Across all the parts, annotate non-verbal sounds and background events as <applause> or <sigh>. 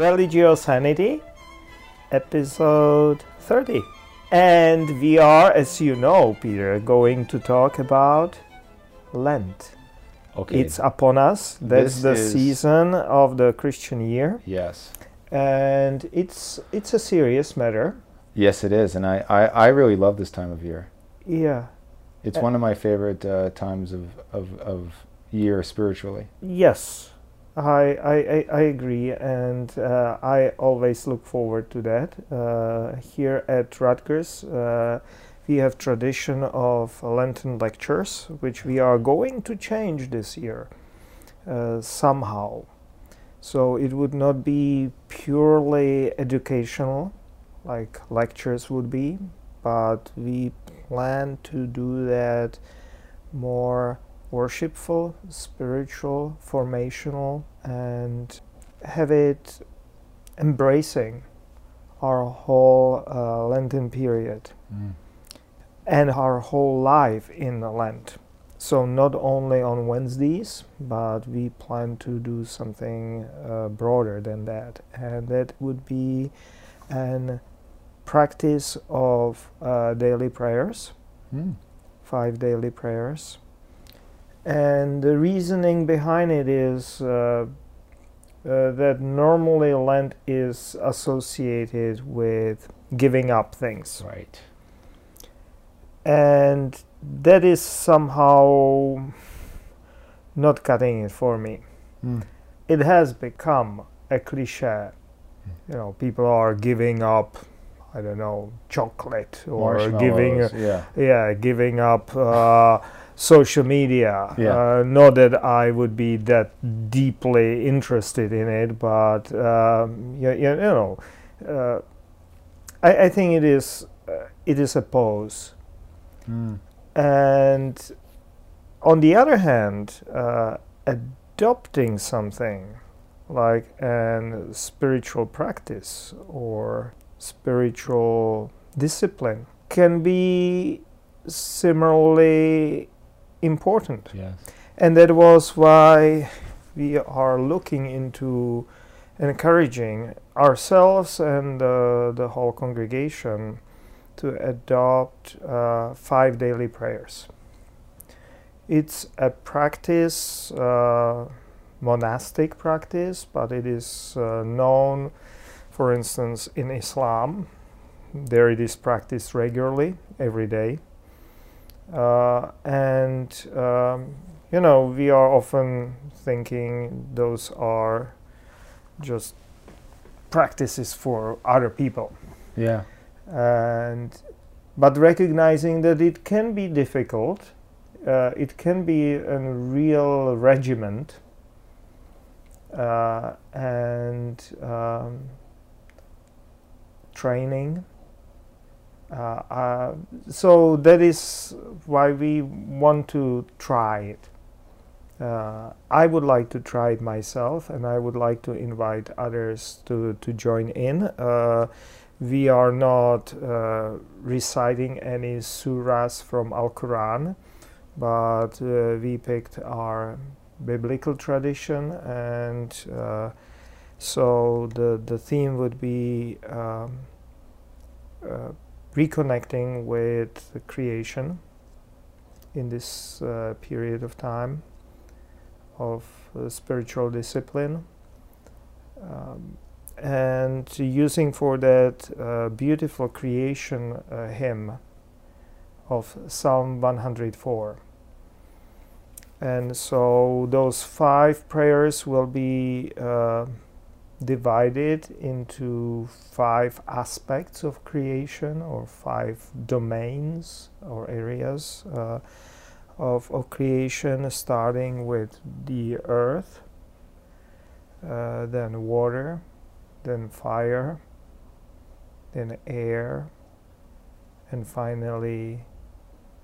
Religiosanity, episode 30. And we are, as you know, Peter, going to talk about Lent. Okay. It's upon us. That's This the season of the Christian year. yes. And it's it's a serious matter. Yes, it is, and I, I, I really love this time of year. Yeah. It's Uh, one of my favorite uh, times of, of, of year spiritually. Yes, I, I, I, agree, and uh, I always look forward to that. Uh, here at Rutgers, uh, we have tradition of Lenten lectures, which we are going to change this year uh, somehow. So it would not be purely educational, like lectures would be, but we plan to do that more worshipful, spiritual, formational, and have it embracing our whole uh, Lenten period and our whole life in the Lent. So, not only on Wednesdays, but we plan to do something uh, broader than that, and that would be an practice of uh, daily prayers Mm. five daily prayers. And the reasoning behind it is uh, uh, that normally Lent is associated with giving up things. Right. And that is somehow not cutting it for me. Mm. It has become a cliche. You know, people are giving up, I don't know, chocolate or giving yeah. yeah giving up uh, social media Yeah. uh, not that i would be that deeply interested in it but um, you, you know uh, I, I think it is uh, it is a pose Mm. and on the other hand uh, adopting something like an spiritual practice or spiritual discipline can be similarly important Yes. and that was why we are looking into encouraging ourselves and uh, the whole congregation to adopt uh, five daily prayers. It's a practice, uh, monastic practice, but it is uh, known, for instance, in Islam. There it is practiced regularly, every day. Uh, and um, you know, we are often thinking those are just practices for other people Yeah. and but recognizing that it can be difficult uh, it can be a real regiment uh, and um, training uh, uh, so that is why we want to try it uh, I would like to try it myself, and I would like to invite others to, to join in. Uh, we are not uh, reciting any surahs from Al Quran, but uh, we picked our biblical tradition, and uh, so the the theme would be um, reconnecting with creation in this uh, period of time of uh, spiritual discipline. Um, and using for that uh, beautiful creation uh, hymn of Psalm 104. And so those five prayers will be uh, divided into five aspects of creation or five domains or areas uh, of, of creation, starting with the earth, uh, then water, then fire, then air, and finally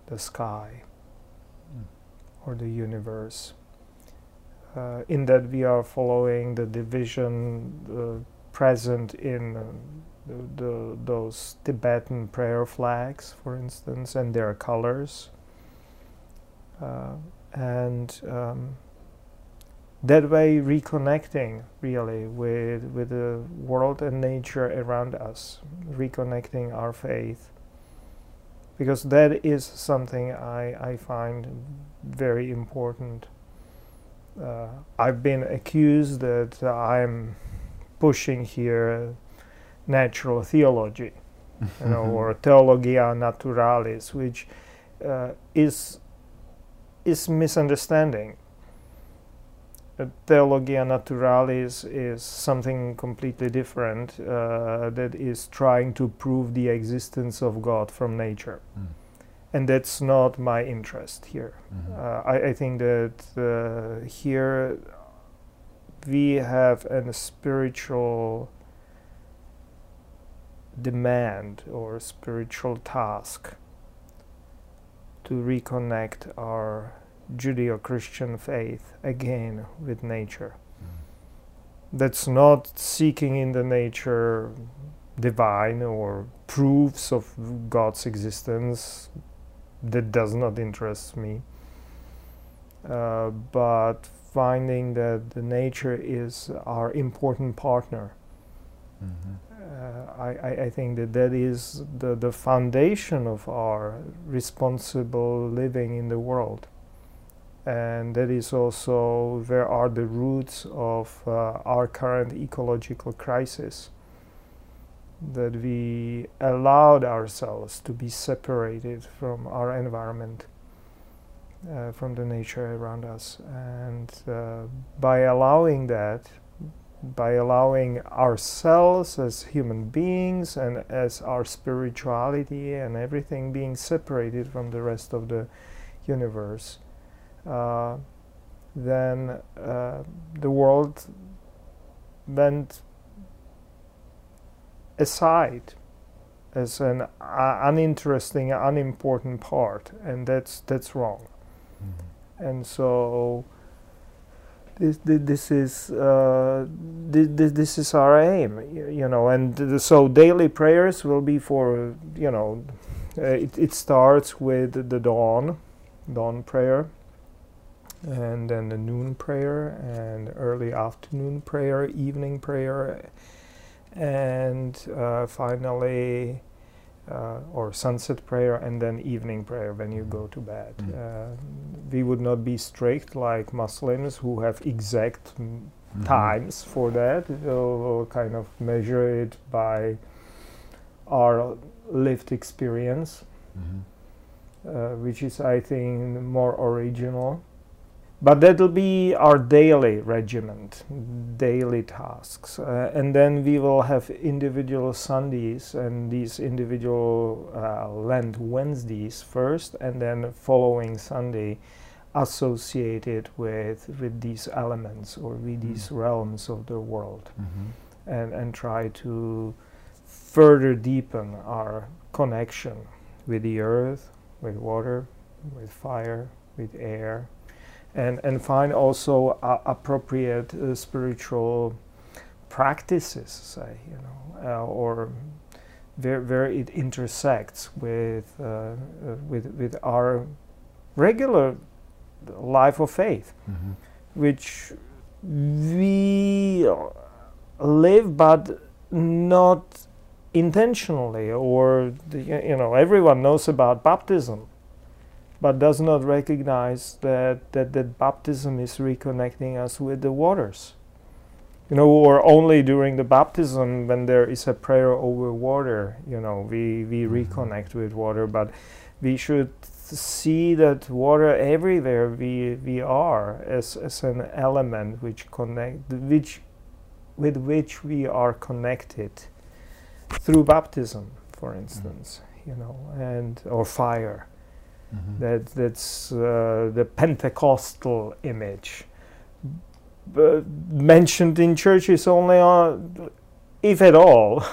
the sky Mm. or the universe. Uh, in that we are following the division uh, present in uh, the, the, those Tibetan prayer flags, for instance, and their colors. Uh, and um, that way reconnecting really with with the world and nature around us, reconnecting our faith. Because that is something I, I find very important. Uh, I've been accused that I'm pushing here natural theology, you know, <laughs> or theologia naturalis, which uh, is is misunderstanding. Uh, theologia naturalis is something completely different uh, that is trying to prove the existence of God from nature. Mm. And that's not my interest here. Mm-hmm. Uh, I, I, think that uh, here we have a spiritual demand or spiritual task to reconnect our Judeo Christian faith again with nature. Mm. That's not seeking in the nature divine or proofs of God's existence. That does not interest me. Uh, but finding that the nature is our important partner. Mm-hmm. Uh, I, I, think that that is the, the foundation of our responsible living in the world. And that is also where are the roots of uh, our current ecological crisis. That we allowed ourselves to be separated from our environment, uh, from the nature around us. And uh, by allowing that, by allowing ourselves as human beings and as our spirituality and everything being separated from the rest of the universe, uh, then uh, the world went aside as an uh, uninteresting, unimportant part, and that's that's wrong. Mm-hmm. And so this, this is uh, this, this is our aim, you know, and so daily prayers will be for you know, uh, it, it starts with the dawn, dawn prayer, and then the noon prayer, and early afternoon prayer, evening prayer, and uh, finally uh, or sunset prayer and then evening prayer when you go to bed. Mm. Uh, we would not be strict like Muslims who have exact mm-hmm. times for that. We'll, we'll, kind of measure it by our lived experience, mm-hmm. uh, which is, I think, more original. But that'll be our daily regiment, daily tasks. Uh, and then we will have individual Sundays and these individual uh, Lent Wednesdays first, and then following Sunday associated with, with these elements or with mm-hmm. these realms of the world. Mm-hmm. And, and try to further deepen our connection with the earth, with water, with fire, with air and and find also uh, appropriate uh, spiritual practices, say you know, uh, or where where it intersects with uh, uh, with with our regular life of faith, mm-hmm. which we live but not intentionally or the, you know everyone knows about baptism but does not recognize that, that, that baptism is reconnecting us with the waters. You know, or only during the baptism when there is a prayer over water, you know, we, we mm-hmm. reconnect with water, but we should see that water everywhere we, we are as, as an element which connect which with which we are connected through baptism, for instance, mm-hmm. you know, and or fire Mm-hmm. That that's uh, the Pentecostal image. But mentioned in churches only on, if at all,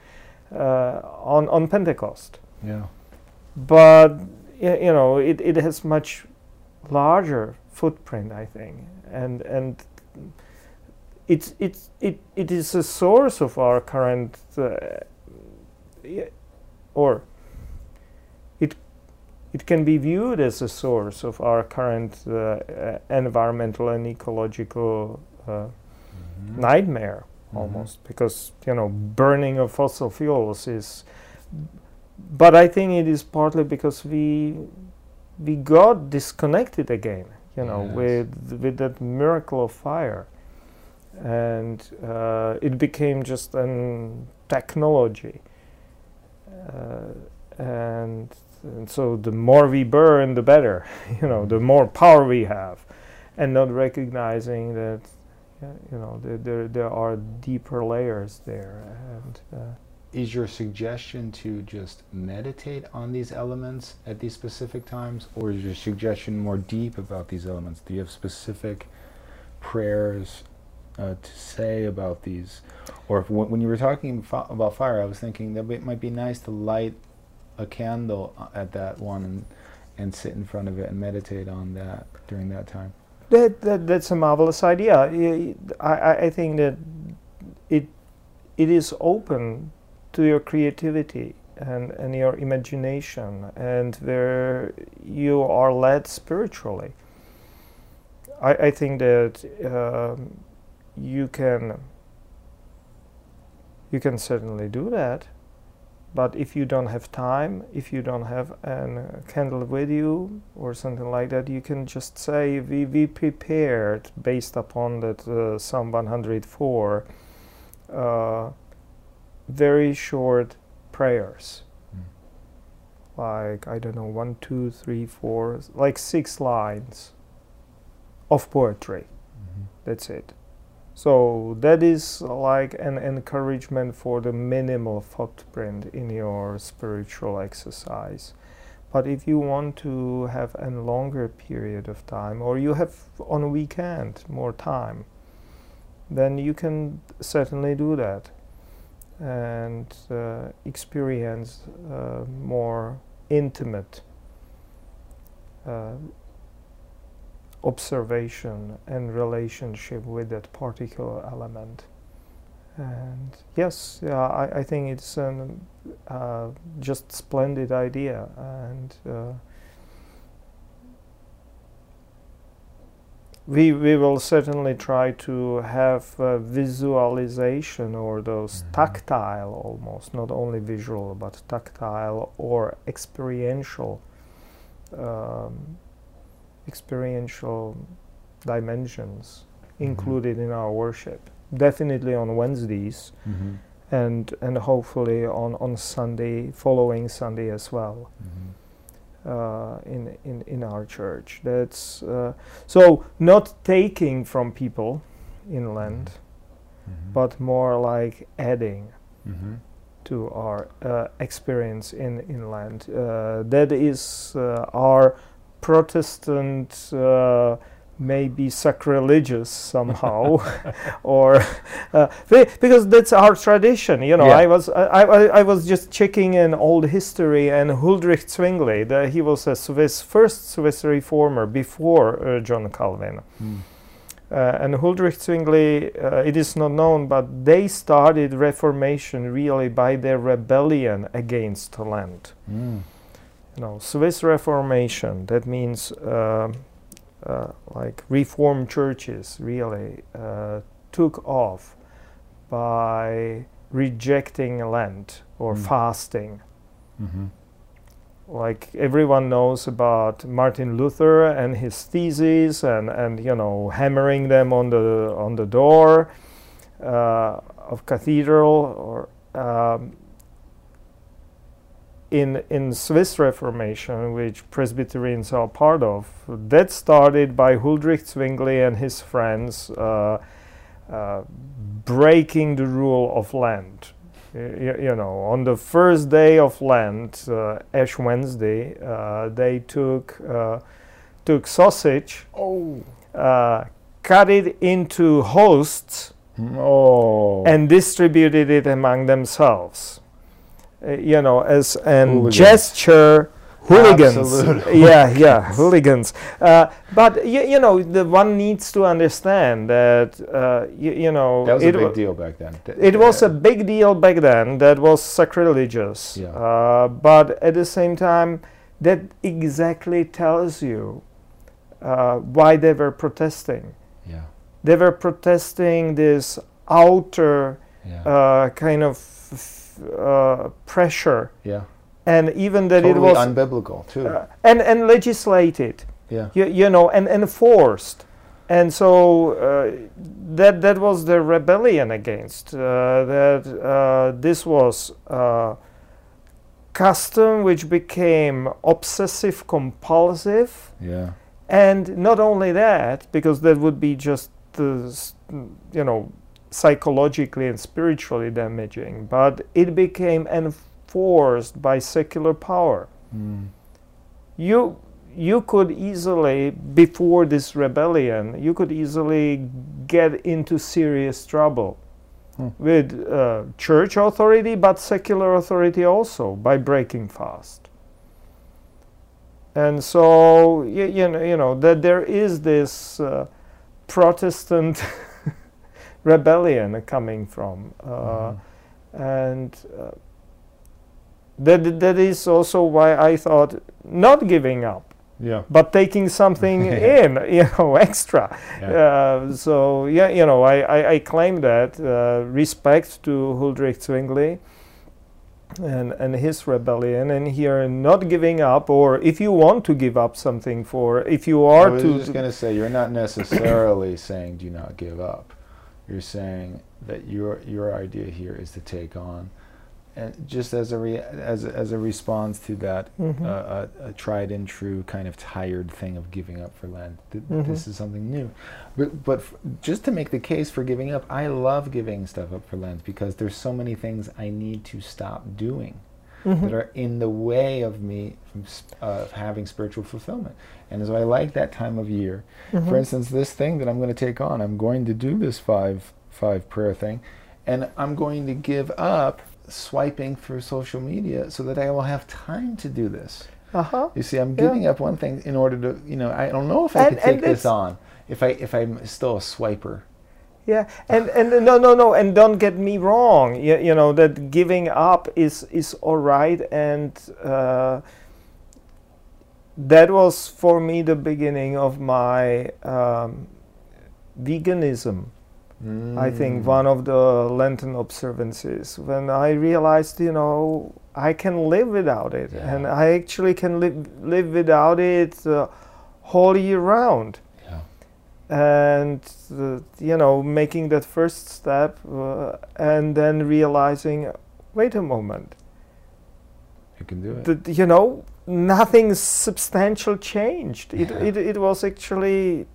<laughs> uh, on on Pentecost. Yeah. But you know, it, it has much larger footprint, I think, and and it's it's it, it is a source of our current uh, or it can be viewed as a source of our current uh, uh, environmental and ecological uh, Mhm. nightmare Mhm. almost because you know burning of fossil fuels is but i think it is partly because we we got disconnected again you know Yes. with with that miracle of fire and uh, it became just an technology uh, and and so the more we burn the better <laughs> you know the more power we have and not recognizing that you know there, there are deeper layers there and uh, Is your suggestion to just meditate on these elements at these specific times, or is your suggestion more deep about these elements? Do you have specific prayers uh, to say about these? Or if, when you were talking about fire, I was thinking that it might be nice to light a candle at that one and, and sit in front of it and meditate on that during that time. That, that that's a marvelous idea. I, I, I think that it it is open to your creativity and, and your imagination and where you are led spiritually. I, I think that um, you can you can certainly do that, but if you don't have time, if you don't have a candle with you or something like that, you can just say we, we prepared based upon that uh, Psalm 104 uh, very short prayers. Like I don't know, one, two, three, four, like six lines of poetry. That's it. So that is like an encouragement for the minimal footprint in your spiritual exercise. But if you want to have a longer period of time, or you have on a weekend more time, then you can certainly do that and uh, experience uh, more intimate uh, observation and relationship with that particular element. And yes, yeah, I, I think it's a uh, just splendid idea, and uh, we we will certainly try to have visualization or those Mhm. tactile, almost not only visual but tactile or experiential um, experiential dimensions included in our worship. Definitely on Wednesdays Mm-hmm. and and hopefully on, on Sunday, following Sunday as well Mm-hmm. uh, in, in in our church. That's uh, so not taking from people in Lent, Mm-hmm. but more like adding Mm-hmm. to our uh, experience in inland. Uh, that is uh, our Protestant. Uh, maybe sacrilegious somehow <laughs> or uh, because that's our tradition you know Yeah. i was I, I, I was just checking in old history and huldrych zwingli the, he was a swiss first swiss reformer before uh, john calvin Mm. uh, and Huldrych Zwingli, uh, it is not known, but they started Reformation really by their rebellion against Lent. Mm. Know, Swiss Reformation. That means um uh, like Reformed churches really uh, took off by rejecting Lent or Mm. fasting. Mm-hmm. like everyone knows about Martin Luther and his theses and, and you know hammering them on the on the door uh, of cathedral or um, in in Swiss Reformation, which Presbyterians are part of, that started by Huldrych Zwingli and his friends uh, uh, breaking the rule of Lent. Y- you know, on the first day of Lent, uh, Ash Wednesday, uh, they took uh, took sausage, Oh. uh, cut it into hosts, Oh. and distributed it among themselves. Uh, you know, as a Hooligans. gesture. Hooligans, Absolute <laughs> yeah, yeah, hooligans. Uh, but you, you know, the one needs to understand that uh, you, you know that was it a big deal back then. Th- it was a uh, big deal back then. That was sacrilegious. Yeah. Uh, but at the same time, that exactly tells you uh, why they were protesting. Yeah. They were protesting this outer Yeah. uh, kind of uh, pressure, yeah. and even that totally it was unbiblical too. uh, and and legislated, yeah. you, you know, and enforced. And so uh, that that was the rebellion against uh, that. Uh, this was uh, custom which became obsessive compulsive, Yeah. and not only that, because that would be just the you know psychologically and spiritually damaging, but it became enforced by secular power Mm. you you could easily before this rebellion you could easily get into serious trouble Hmm. with uh, church authority but secular authority also by breaking fast and so you, you know you know that there is this uh, protestant <laughs> rebellion coming from uh, Mhm. and uh, that that is also why I thought not giving up, Yeah. but taking something <laughs> Yeah. in, <laughs> you know, extra. Yeah. Uh, so yeah, you know, I I, I claim that uh, respect to Huldrych Zwingli and and his rebellion, and here not giving up, or if you want to give up something for, if you are to. I was to, just going to say, you're not necessarily saying do not give up. You're saying that your your idea here is to take on, and just as a re, as a- as a response to that Mhm. uh, a, a tried and true kind of tired thing of giving up for Lent. Th- Mhm. This is something new, but but f- just to make the case for giving up, I love giving stuff up for Lent because there's so many things I need to stop doing Mhm. that are in the way of me from uh, having spiritual fulfillment. And so I like that time of year. Mhm. For instance, this thing that I'm going to take on, I'm going to do this five five prayer thing, and I'm going to give up swiping through social media so that I will have time to do this. uh-huh. You see, I'm Yeah. giving up one thing in order to, you know, I don't know if I And- could take this on if I if I'm still a swiper. Yeah, and and no, no, no, and don't get me wrong. You, you know that giving up is is all right, and uh, that was for me the beginning of my um, veganism. I think Mm. one of the Lenten observances when I realized, you know, I can live without it, Yeah. and I actually can live live without it uh, whole year round. And uh, you know making that first step uh, and then realizing wait a moment You can do it. that you know nothing substantial changed it, Yeah. it, it was actually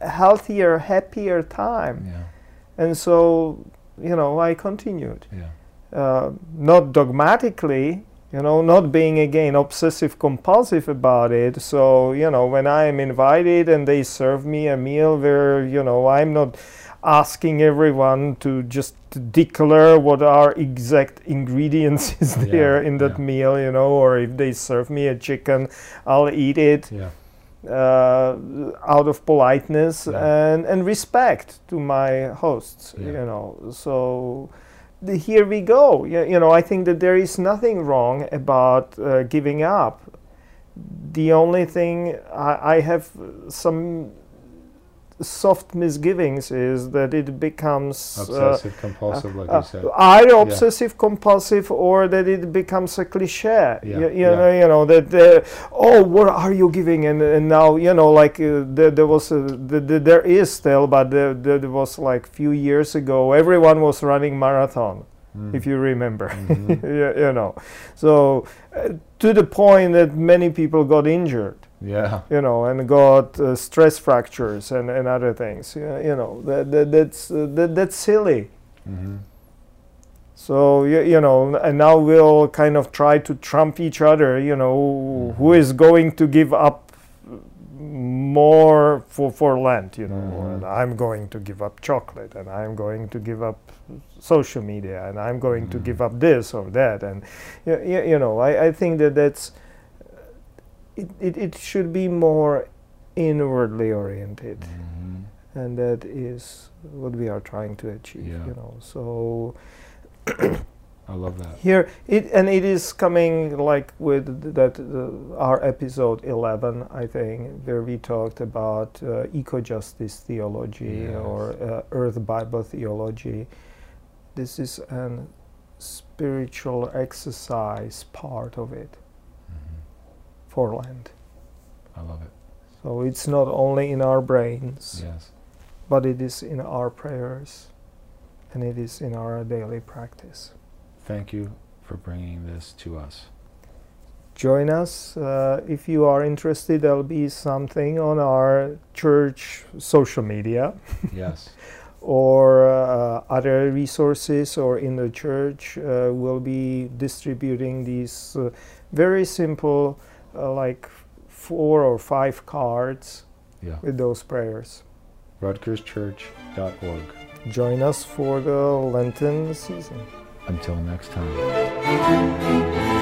healthier happier time yeah. and so you know i continued Yeah. uh, not dogmatically, you know, not being again obsessive compulsive about it. So, you know, when I am invited and they serve me a meal where, you know, I'm not asking everyone to just declare what are exact ingredients <laughs> is Yeah, there in that yeah. meal, you know, or if they serve me a chicken, I'll eat it Yeah. uh, out of politeness Yeah. and, and respect to my hosts, Yeah. you know. So here we go. You, know, I think that there is nothing wrong about uh, giving up. The only thing I, I have some soft misgivings is that it becomes uh, Obsessive compulsive, like uh, you said. either obsessive compulsive or that it becomes a cliche. Yeah, You, you yeah. know, you know that uh, oh, what are you giving? And, and now you know, like uh, there, there was the, the, there is still, but there, there was like few years ago, everyone was running marathon, Mm. if you remember. <laughs> Mhm. you, you know, so uh, to the point that many people got injured Yeah. you know, and got uh, stress fractures and, and other things. You you know, that, that that's uh, that, that's silly. Mm-hmm. So you, you know, and now we'll kind of try to trump each other. You know, who Mhm. is going to give up more for for Lent? You know, Mhm. and I'm going to give up chocolate, and I'm going to give up social media, and I'm going to Mhm. give up this or that, and you, you, you know, I, I think that that's it, it. It should be more inwardly oriented Mm-hmm. and that is what we are trying to achieve Yeah. you know so I love that. Here, it and it is coming like with that uh, our episode eleven, I think, where we talked about uh, eco justice theology Yes. or uh, Earth Bible theology. This is an spiritual exercise part of it hmm for Lent. I love it. So it's not only in our brains, Yes. but it is in our prayers, and it is in our daily practice. Thank you for bringing this to us. join us. Uh, if you are interested, there'll be something on our church social media Yes. <laughs> or uh, other resources, or in the church. Uh, we'll be distributing these uh, very simple, uh, like four or five cards Yeah. with those prayers. RutgersChurch.org. Join us for the Lenten season. Until next time.